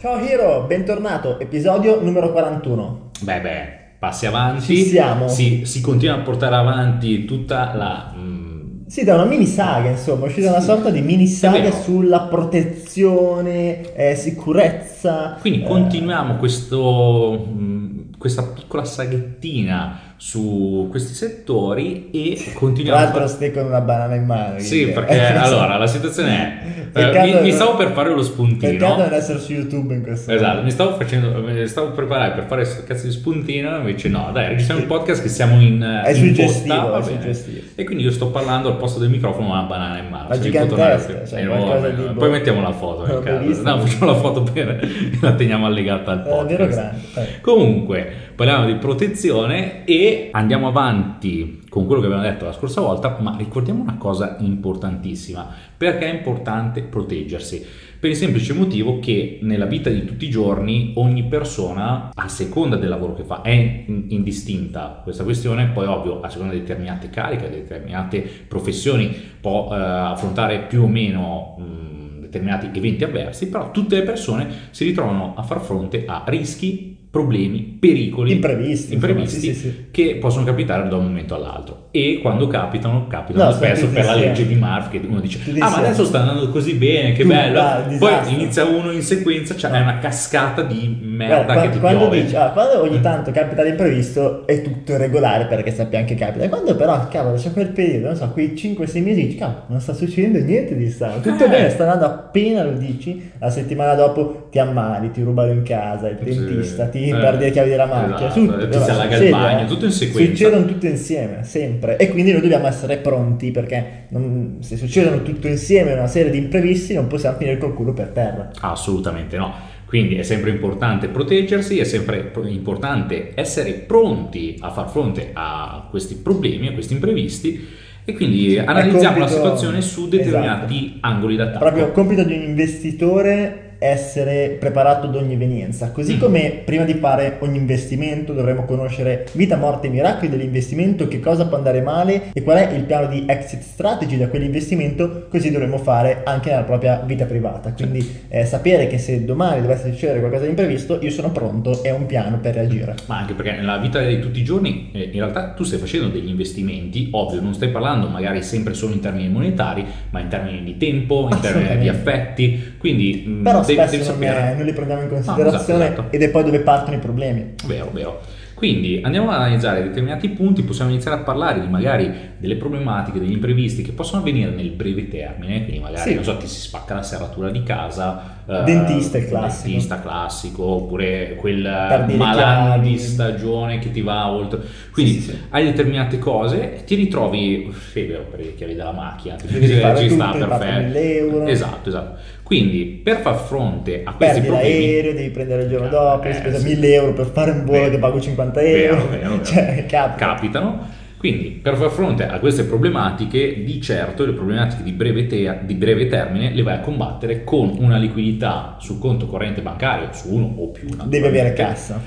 Ciao Hiro, bentornato, episodio numero 41. Beh, beh, passi avanti. Ci siamo. Si, si continua a portare avanti tutta la... mm, Sì, da una mini saga, insomma, è uscita una sorta di mini saga sulla protezione, eh, sicurezza. Quindi eh, continuiamo questo, mm, questa piccola saghettina su questi settori e Tra continuiamo a l'altro fare... stai con una banana in mano. Sì, perché allora la situazione è... eh, Peccato- mi, mi stavo per fare lo Peccato spuntino. non essere su YouTube in questo Esatto, mi stavo facendo, mi stavo preparando per fare questo cazzo di spuntino, invece no, dai, registriamo il podcast che siamo in È in suggestivo, va è suggestivo. E quindi io sto parlando al posto del microfono con una banana in mano. Ma mi gigantesca, cioè, Eh, qualcosa vabbè, di- Poi mettiamo la foto. No, facciamo la foto per la teniamo allegata al È davvero podcast. grande. eh. Comunque, parliamo di protezione e andiamo avanti con quello che abbiamo detto la scorsa volta, ma ricordiamo una cosa importantissima, perché è importante proteggersi. Per il semplice motivo che nella vita di tutti i giorni ogni persona, a seconda del lavoro che fa, è in- indistinta questa questione, poi ovvio a seconda di determinate cariche, determinate professioni, può eh, affrontare più o meno mh, determinati eventi avversi, però tutte le persone si ritrovano a far fronte a rischi, problemi, pericoli Imprevisti, imprevisti sì, sì, sì. che possono capitare da un momento all'altro e quando capitano capitano No, spesso per la legge di Murphy che uno dice ah ma adesso sta andando così bene che Tu, bello dai, poi inizia uno in sequenza cioè è una cascata di merda Guarda, che ti quando, dici- ah, quando ogni tanto capita l'imprevisto è tutto regolare perché sappiamo che capita. E quando però, cavolo, c'è quel periodo, non so, quei 5-6 mesi, dici, cavolo, non sta succedendo niente di strano. Tutto Eh. bene, sta andando appena lo dici, la settimana dopo ti ammali, ti rubano in casa, il Sì. dentista, ti Eh. perdi le chiavi della macchina, Esatto, tutto. ti si allaga il bagno, eh. tutto in sequenza. Succedono tutte insieme, sempre. E quindi noi dobbiamo essere pronti perché non- se succedono tutto insieme una serie di imprevisti non possiamo finire col culo per terra. Assolutamente no. Quindi è sempre importante proteggersi, è sempre importante essere pronti a far fronte a questi problemi, a questi imprevisti e quindi analizziamo la compito- situazione su determinati angoli d'attacco. Proprio compito di un investitore essere preparato ad ogni evenienza, così Mm. come prima di fare ogni investimento dovremo conoscere vita, morte e miracoli dell'investimento, che cosa può andare male e qual è il piano di exit strategy da quell'investimento, così dovremo fare anche nella propria vita privata. Quindi eh, sapere che se domani dovesse succedere qualcosa di imprevisto, io sono pronto e ho un piano per reagire. Ma anche perché nella vita di tutti i giorni eh, in realtà tu stai facendo degli investimenti, ovvio, non stai parlando magari sempre solo in termini monetari, ma in termini di tempo, in termini di affetti, quindi mh, Però devi, non, è- non li prendiamo in esatto, considerazione esatto. ed è poi dove partono i problemi. Vero, vero. Quindi andiamo ad analizzare determinati punti, possiamo iniziare a parlare di magari delle problematiche, degli imprevisti che possono avvenire nel breve termine, quindi magari Sì. non so, ti si spacca la serratura di casa, Dentista è classico. dentista classico, oppure quel chiavi. di stagione che ti va oltre. Quindi Sì, sì, sì. hai determinate cose e ti ritrovi, sì, vero, per le chiavi della macchina, ti Devi ci sta, perfetto. 1000 euro. Esatto, esatto. Quindi per far fronte a questi Perdi problemi... l'aereo, devi prendere il giorno Eh, dopo, eh, speso sì. 1000 euro per fare un volo Vero. che pago 50 Vero, euro. vero, vero. Cioè, capita. capitano. Quindi, per far fronte a queste problematiche, di certo le problematiche di breve, te- di breve termine le vai a combattere con una liquidità sul conto corrente bancario, su uno o più. Devi avere cassa.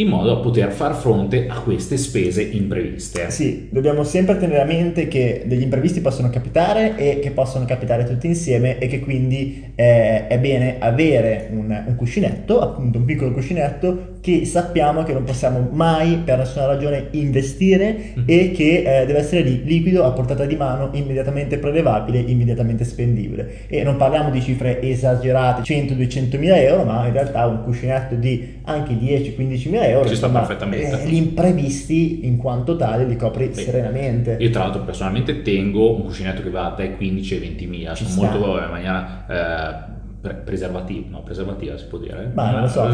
In modo da poter far fronte a queste spese impreviste. Sì, dobbiamo sempre tenere a mente che degli imprevisti possono capitare e che possono capitare tutti insieme e che quindi eh, è bene avere un, un cuscinetto, appunto un piccolo cuscinetto che sappiamo che non possiamo mai per nessuna ragione investire Mhm. e che eh, deve essere lì liquido a portata di mano, immediatamente prelevabile, immediatamente spendibile. E non parliamo di cifre esagerate, 100-200 mila euro, ma in realtà un cuscinetto di anche 10-15 mila euro, Ci sta perfettamente. eh, gli imprevisti in quanto tale li copri Sì. serenamente. Io tra l'altro personalmente tengo un cuscinetto che va dai 15 ai 20 mila, sono sta. molto in maniera eh, pre- preservativa, no preservativa si può dire? Ma non lo so.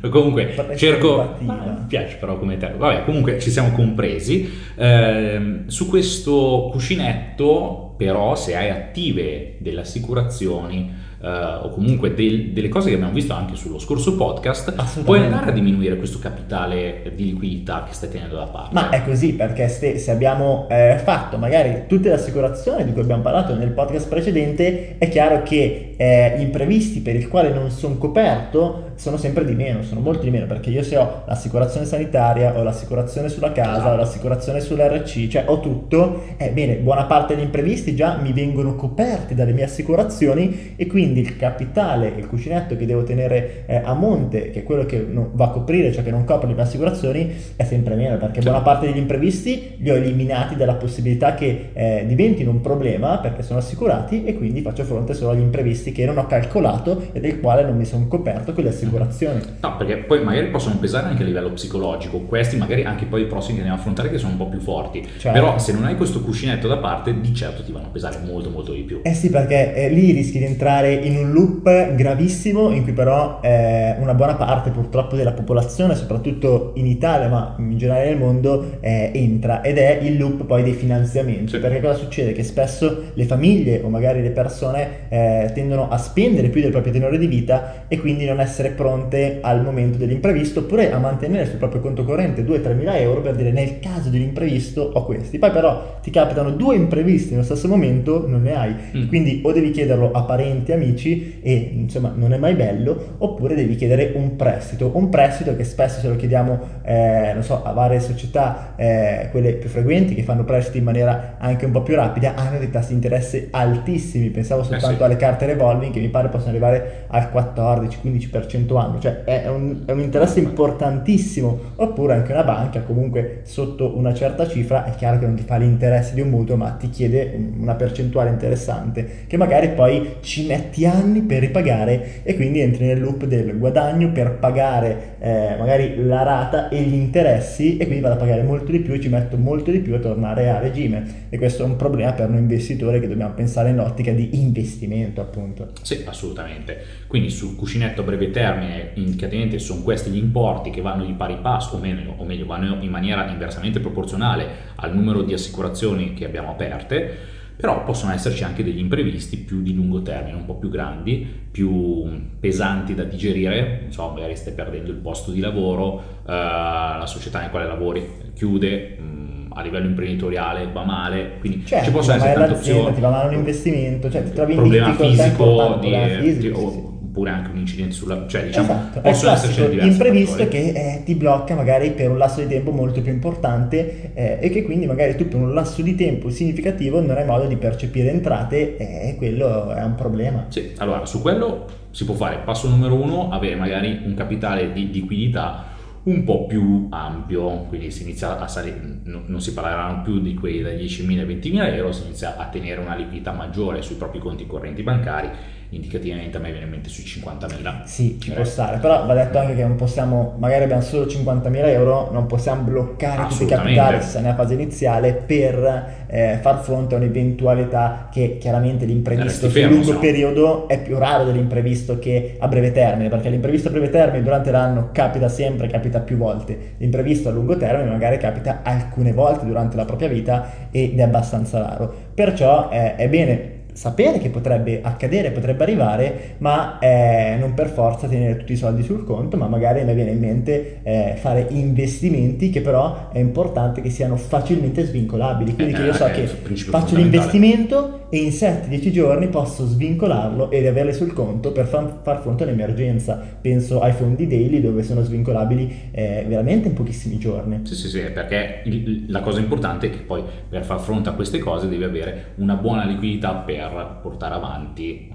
comunque cerco, mi piace però come termine, vabbè comunque ci siamo compresi, Ehm, su questo cuscinetto però se hai attive delle assicurazioni eh, o comunque del- delle cose che abbiamo visto anche sullo scorso podcast, puoi andare a diminuire questo capitale di liquidità che stai tenendo da parte. Ma è così perché se, se abbiamo eh, fatto magari tutte le assicurazioni di cui abbiamo parlato nel podcast precedente, è chiaro che eh, gli imprevisti per il quale non sono coperto sono sempre di meno, sono molti di meno perché io se ho l'assicurazione sanitaria, ho l'assicurazione sulla casa, Esatto. ho l'assicurazione sull'RC, cioè ho tutto, eh, bene, buona parte degli imprevisti già mi vengono coperti dalle mie assicurazioni e quindi quindi il capitale, il cuscinetto che devo tenere eh, a monte, che è quello che va a coprire, cioè che non copre le mie assicurazioni, è sempre meno, perché buona parte degli imprevisti li ho eliminati dalla possibilità che eh, diventino un problema, perché sono assicurati e quindi faccio fronte solo agli imprevisti che non ho calcolato e del quale non mi sono coperto con le assicurazioni. No, perché poi magari possono pesare anche a livello psicologico, questi magari anche poi i prossimi che andiamo a affrontare che sono un po' più forti, Certo. però se non hai questo cuscinetto da parte di certo ti vanno a pesare molto molto di più. Eh sì, perché eh, lì rischi di entrare in un loop gravissimo in cui però eh, una buona parte purtroppo della popolazione, soprattutto in Italia ma in generale nel mondo, eh, entra ed è il loop poi dei finanziamenti. Sì. Perché cosa succede? Che spesso le famiglie o magari le persone eh, tendono a spendere più del proprio tenore di vita e quindi non essere pronte al momento dell'imprevisto oppure a mantenere sul proprio conto corrente 2-3 mila euro per dire nel caso di un imprevisto ho questi. Poi però ti capitano due imprevisti nello stesso momento, non ne hai. Mm. Quindi o devi chiederlo a parenti, amici e insomma non è mai bello, oppure devi chiedere un prestito. Un prestito che spesso se lo chiediamo, eh, non so, a varie società, eh, quelle più frequenti che fanno prestiti in maniera anche un po' più rapida, hanno dei tassi di interesse altissimi. Pensavo soltanto sì. alle carte revolving che mi pare possono arrivare al 14-15% anno, cioè è un, è un interesse importantissimo. Oppure anche una banca comunque sotto una certa cifra è chiaro che non ti fa l'interesse di un mutuo, ma ti chiede una percentuale interessante che magari poi ci metti anni per ripagare e quindi entri nel loop del guadagno per pagare eh, magari la rata e gli interessi e quindi vado a pagare molto di più e ci metto molto di più a tornare a regime e questo è un problema per noi investitori che dobbiamo pensare in ottica di investimento appunto. Sì, assolutamente. Quindi sul cuscinetto a breve termine, indicativamente sono questi gli importi che vanno di pari passo, o meglio, o meglio, vanno in maniera inversamente proporzionale al numero di assicurazioni che abbiamo aperte, però possono esserci anche degli imprevisti più di lungo termine, un po' più grandi, più pesanti da digerire, so, magari stai perdendo il posto di lavoro, eh, la società nel quale lavori chiude, mh, a livello imprenditoriale va male, quindi Cioè, ci possono essere tante opzioni. ti va male un investimento, cioè ti trovi in problema fisico, di- problema fisico, di- sì, sì. Oppure anche un incidente sulla... cioè diciamo, Esatto, possono esserci diversi imprevisto fattori. che eh, ti blocca magari per un lasso di tempo molto più importante eh, e che quindi magari tu per un lasso di tempo significativo non hai modo di percepire entrate eh, e quello è un problema. Sì, allora su quello si può fare passo numero uno, avere magari un capitale di liquidità un po' più ampio, quindi si inizia a salire, no- non si parleranno più di quei da 10.000 ai 20.000 euro, si inizia a tenere una liquidità maggiore sui propri conti correnti bancari, indicativamente a me viene in mente sui 50.000. Sì, ci Eh. può stare, però va detto anche che non possiamo, magari abbiamo solo 50.000 euro, non possiamo bloccare tutti i capitali se siamo nella fase iniziale per eh, far fronte a un'eventualità che chiaramente l'imprevisto Resti sul lungo no. periodo è più raro dell'imprevisto che a breve termine, perché l'imprevisto a breve termine durante l'anno capita sempre, capita più volte, l'imprevisto a lungo termine magari capita alcune volte durante la propria vita ed è abbastanza raro. Perciò eh, è bene sapere che potrebbe accadere, potrebbe arrivare, ma eh, non per forza tenere tutti i soldi sul conto, ma magari mi viene in mente eh, fare investimenti che però è importante che siano facilmente svincolabili. Quindi che io so Eh, che è il principio faccio l'investimento e in 7-10 giorni posso svincolarlo ed averli sul conto per far, far fronte all'emergenza. Penso ai fondi daily dove sono svincolabili eh, veramente in pochissimi giorni. Sì, sì, sì, perché il- la cosa importante è che poi per far fronte a queste cose devi avere una buona liquidità per portare avanti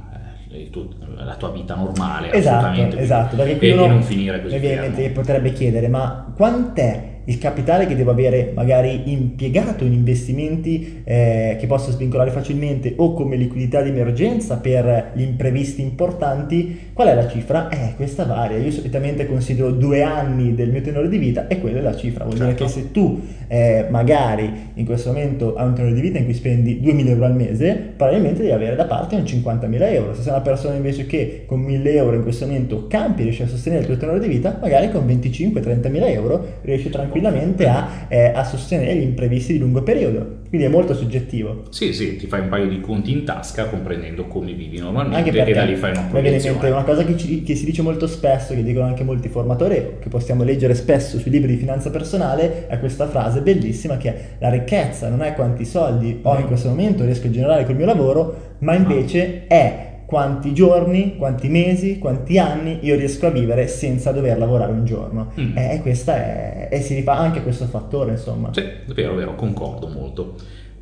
eh, la tua vita normale. Esatto, assolutamente, esatto, perché e, uno non finire così mi viene in fermo. mente che potrebbe chiedere, ma quant'è il capitale che devo avere magari impiegato in investimenti eh, che posso svincolare facilmente o come liquidità di emergenza per gli imprevisti importanti? Qual è la cifra? Eh, questa varia. Io solitamente considero due anni del mio tenore di vita e quella è la cifra. Vuol dire Certo. che se tu eh, magari in questo momento hai un tenore di vita in cui spendi 2.000 euro al mese, probabilmente devi avere da parte un 50.000 euro. Se sei una persona invece che con 1.000 euro in questo momento campi, riesci a sostenere il tuo tenore di vita, magari con 25-30.000 euro riesci tranquillamente a, eh, a sostenere gli imprevisti di lungo periodo. Quindi è molto soggettivo. Sì, sì, ti fai un paio di conti in tasca comprendendo come vivi normalmente Anche perché e da lì fai una proiezione. una cosa che, ci- che si dice molto spesso, che dicono anche molti formatori, che possiamo leggere spesso sui libri di finanza personale, è questa frase bellissima che è la ricchezza non è quanti soldi ho in questo momento, riesco a generare col mio lavoro, ma invece è quanti giorni, quanti mesi, quanti anni io riesco a vivere senza dover lavorare un giorno. Mm. E questa è, e si rifà anche questo fattore, insomma. Sì, è vero, è vero, concordo molto.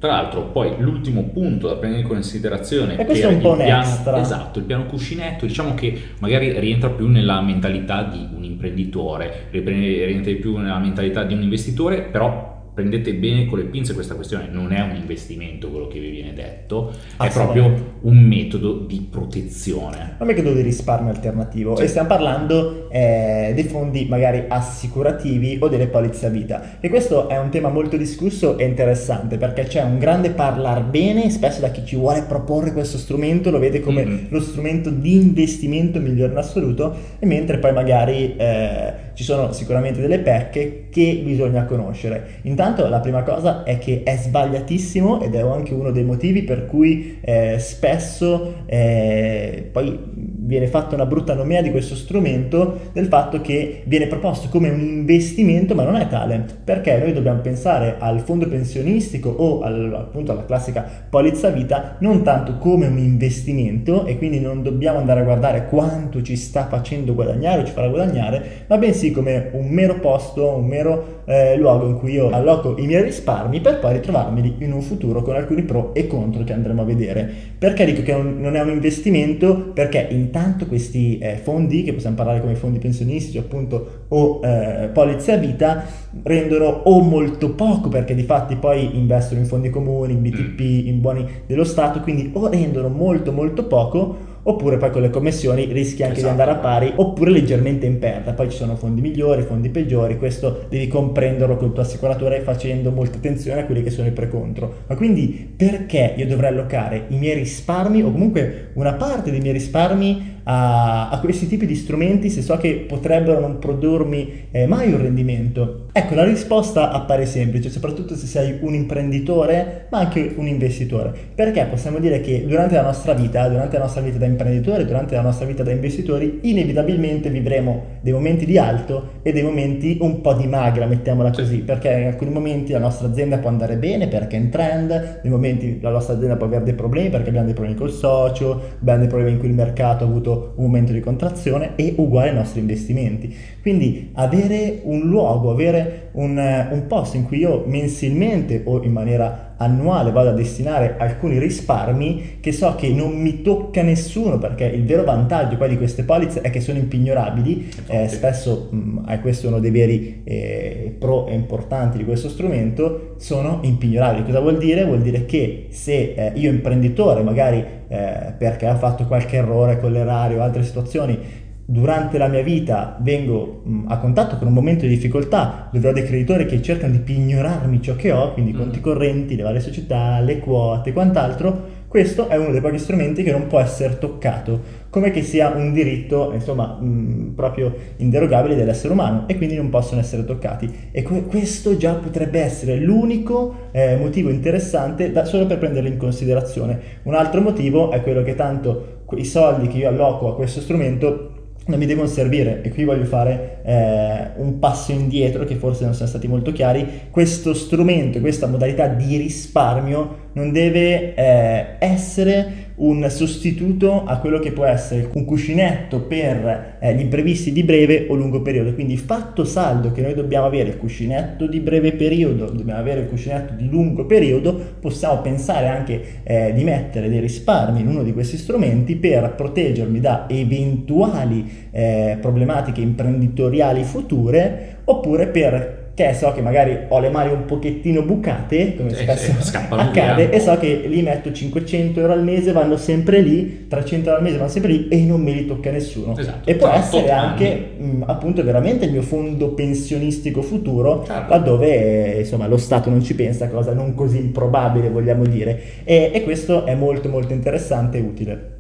Tra l'altro, poi l'ultimo punto da prendere in considerazione e questo è un po' piano, extra. esatto, il piano cuscinetto, diciamo che magari rientra più nella mentalità di un imprenditore, rientra più nella mentalità di un investitore, però prendete bene con le pinze questa questione, non è un investimento quello che vi viene detto, è proprio un metodo di protezione. Un metodo di risparmio alternativo sì. e stiamo parlando eh, dei fondi magari assicurativi o delle polizze a vita e questo è un tema molto discusso e interessante perché c'è un grande parlar bene, spesso da chi ci vuole proporre questo strumento lo vede come mm-hmm. lo strumento di investimento migliore in assoluto e mentre poi magari eh, ci sono sicuramente delle pecche che bisogna conoscere. Intanto Intanto la prima cosa è che è sbagliatissimo ed è anche uno dei motivi per cui eh, spesso eh, poi viene fatta una brutta nomea di questo strumento del fatto che viene proposto come un investimento ma non è tale perché noi dobbiamo pensare al fondo pensionistico o al, appunto alla classica polizza vita non tanto come un investimento e quindi non dobbiamo andare a guardare quanto ci sta facendo guadagnare o ci farà guadagnare ma bensì come un mero posto un mero eh, luogo in cui io alloco i miei risparmi per poi ritrovarmi in un futuro con alcuni pro e contro che andremo a vedere. Perché dico che non è un investimento? Perché intanto questi eh, fondi, che possiamo parlare come fondi pensionistici appunto o eh, polizze a vita, rendono o molto poco perché di fatti poi investono in fondi comuni, in BTP, in buoni dello Stato, quindi o rendono molto molto poco oppure poi con le commissioni rischi anche esatto. di andare a pari oppure leggermente in perda poi ci sono fondi migliori fondi peggiori questo devi comprenderlo con il tuo assicuratore facendo molta attenzione a quelli che sono i pre contro ma quindi perché io dovrei allocare i miei risparmi o comunque una parte dei miei risparmi a, a, questi tipi di strumenti se so che potrebbero non produrmi eh, mai un rendimento? Ecco, la risposta appare semplice, soprattutto se sei un imprenditore, ma anche un investitore. Perché possiamo dire che durante la nostra vita, durante la nostra vita da imprenditore, durante la nostra vita da investitori, inevitabilmente vivremo dei momenti di alto e dei momenti un po' di magra, mettiamola così, perché in alcuni momenti la nostra azienda può andare bene perché è in trend, nei momenti la nostra azienda può avere dei problemi perché abbiamo dei problemi col socio, abbiamo dei problemi in cui il mercato ha avuto un momento di contrazione e uguale ai nostri investimenti. Quindi avere un luogo, avere un, un posto in cui io mensilmente o in maniera annuale vado a destinare alcuni risparmi che so che non mi tocca nessuno perché il vero vantaggio poi di queste polizze è che sono impignorabili. Eh, spesso mh, è questo uno dei veri eh, pro e importanti di questo strumento sono impignorabili. Cosa vuol dire? vuol dire che se eh, io imprenditore magari eh, perché ho fatto qualche errore con l'erario o altre situazioni durante la mia vita vengo mh, a contatto con un momento di difficoltà dove ho dei creditori che cercano di pignorarmi ciò che ho, quindi i conti mm. correnti, le varie società, le quote e quant'altro, questo è uno dei pochi strumenti che non può essere toccato, come che sia un diritto, insomma, mh, proprio inderogabile dell'essere umano e quindi non possono essere toccati. E que- questo già potrebbe essere l'unico eh, motivo interessante da, solo per prenderlo in considerazione. Un altro motivo è quello che tanto i soldi che io alloco a questo strumento non mi devono servire. E qui voglio fare eh, un passo indietro che forse non sono stati molto chiari. Questo strumento questa modalità di risparmio non deve eh, essere un sostituto a quello che può essere un cuscinetto per eh, gli imprevisti di breve o lungo periodo. Quindi fatto saldo che noi dobbiamo avere il cuscinetto di breve periodo, dobbiamo avere il cuscinetto di lungo periodo, possiamo pensare anche eh, di mettere dei risparmi in uno di questi strumenti per proteggermi da eventuali eh, problematiche imprenditoriali future oppure per che so che magari ho le mani un pochettino bucate, come sì, spesso sì, accade, e so che li metto 500 euro al mese, vanno sempre lì, 300 euro al mese vanno sempre lì e non me li tocca nessuno. Esatto, e può essere anche mh, appunto veramente il mio fondo pensionistico futuro, certo. laddove insomma lo Stato non ci pensa, cosa non così improbabile vogliamo dire. E, e questo è molto molto interessante e utile.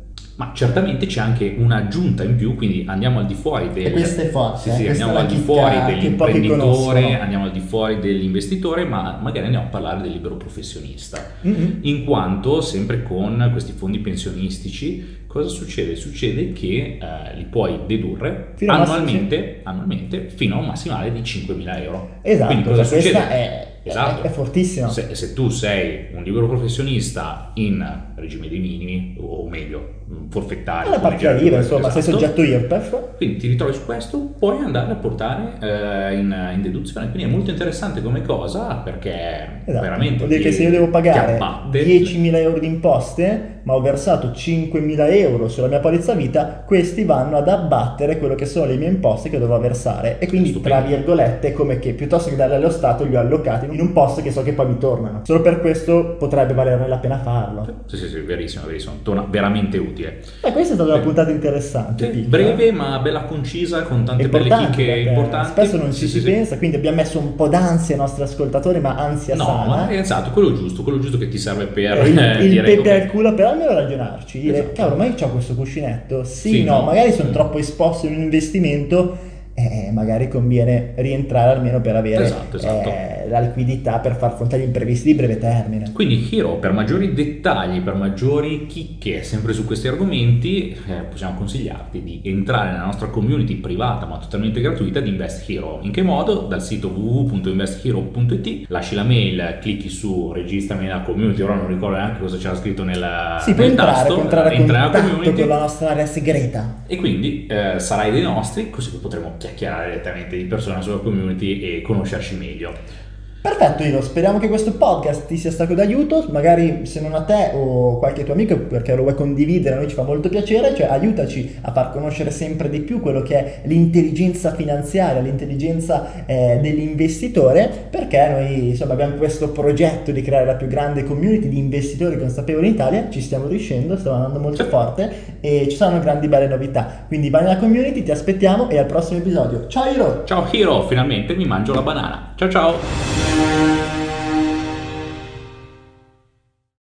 Ma certamente c'è anche un'aggiunta in più, quindi andiamo al di fuori del... E questo è forte. Sì, sì, andiamo al di fuori dell'imprenditore, andiamo al di fuori dell'investitore, ma magari andiamo a parlare del libero professionista. Mm-hmm. In quanto, sempre con questi fondi pensionistici, cosa succede? Succede che eh, li puoi dedurre annualmente, annualmente, fino a un massimale di 5.000 euro. Esatto, quindi cosa succede? È Esatto. È, è fortissimo. Se, se, tu sei un libero professionista in regime dei minimi, o meglio, forfettario. La partita IVA, insomma, esatto. sei soggetto IRPEF. Quindi ti ritrovi su questo, puoi andare a portare eh, in, in, deduzione. Quindi è molto interessante come cosa perché esatto. veramente. Vuol dire che se io devo pagare 10.000 euro di imposte, ma ho versato 5.000 euro sulla mia polizza vita, questi vanno ad abbattere quello che sono le mie imposte che dovrò versare. E quindi, Stupendo. tra virgolette, è come che piuttosto che darle allo Stato, li ho allocati in un posto che so che poi mi tornano. Solo per questo potrebbe valerne la pena farlo. Sì, sì, sì, verissimo, verissimo. Torna veramente utile. E questa è stata una puntata interessante. Sì, breve ma bella concisa, con tante belle chicche importanti. Spesso non ci sì, si sì, pensa, quindi abbiamo messo un po' d'ansia ai nostri ascoltatori, ma ansia no, sana. Ma esatto, quello giusto, quello giusto che ti serve per il, eh, il pepe al culo per almeno ragionarci, dire esatto. cavolo, ma io ho questo cuscinetto? Sì, sì no, no, magari sono troppo esposto in un investimento eh, magari conviene rientrare almeno per avere esatto, esatto. Eh, la liquidità per far fronte agli imprevisti di breve termine. Quindi Hero, per maggiori dettagli, per maggiori chicche sempre su questi argomenti, eh, possiamo consigliarti di entrare nella nostra community privata ma totalmente gratuita di Invest Hero. In che modo? Dal sito www.investhero.it, lasci la mail, clicchi su registrami nella community, ora non ricordo neanche cosa c'era scritto nel, sì, nel entrare, tasto, entrare, entrare nella community con la nostra area segreta. E quindi eh, sarai dei nostri, così potremo chiacchierare direttamente di persona sulla community e conoscerci meglio. Perfetto Iro, speriamo che questo podcast ti sia stato d'aiuto, magari se non a te o qualche tuo amico perché lo vuoi condividere, a noi ci fa molto piacere, cioè aiutaci a far conoscere sempre di più quello che è l'intelligenza finanziaria, l'intelligenza eh, dell'investitore, perché noi insomma abbiamo questo progetto di creare la più grande community di investitori consapevoli in Italia, ci stiamo riuscendo, stiamo andando molto forte e ci saranno grandi belle novità, quindi vai nella community, ti aspettiamo e al prossimo episodio. Ciao Iro! Ciao Hiro, finalmente mi mangio la banana. Ciao ciao! Thank you.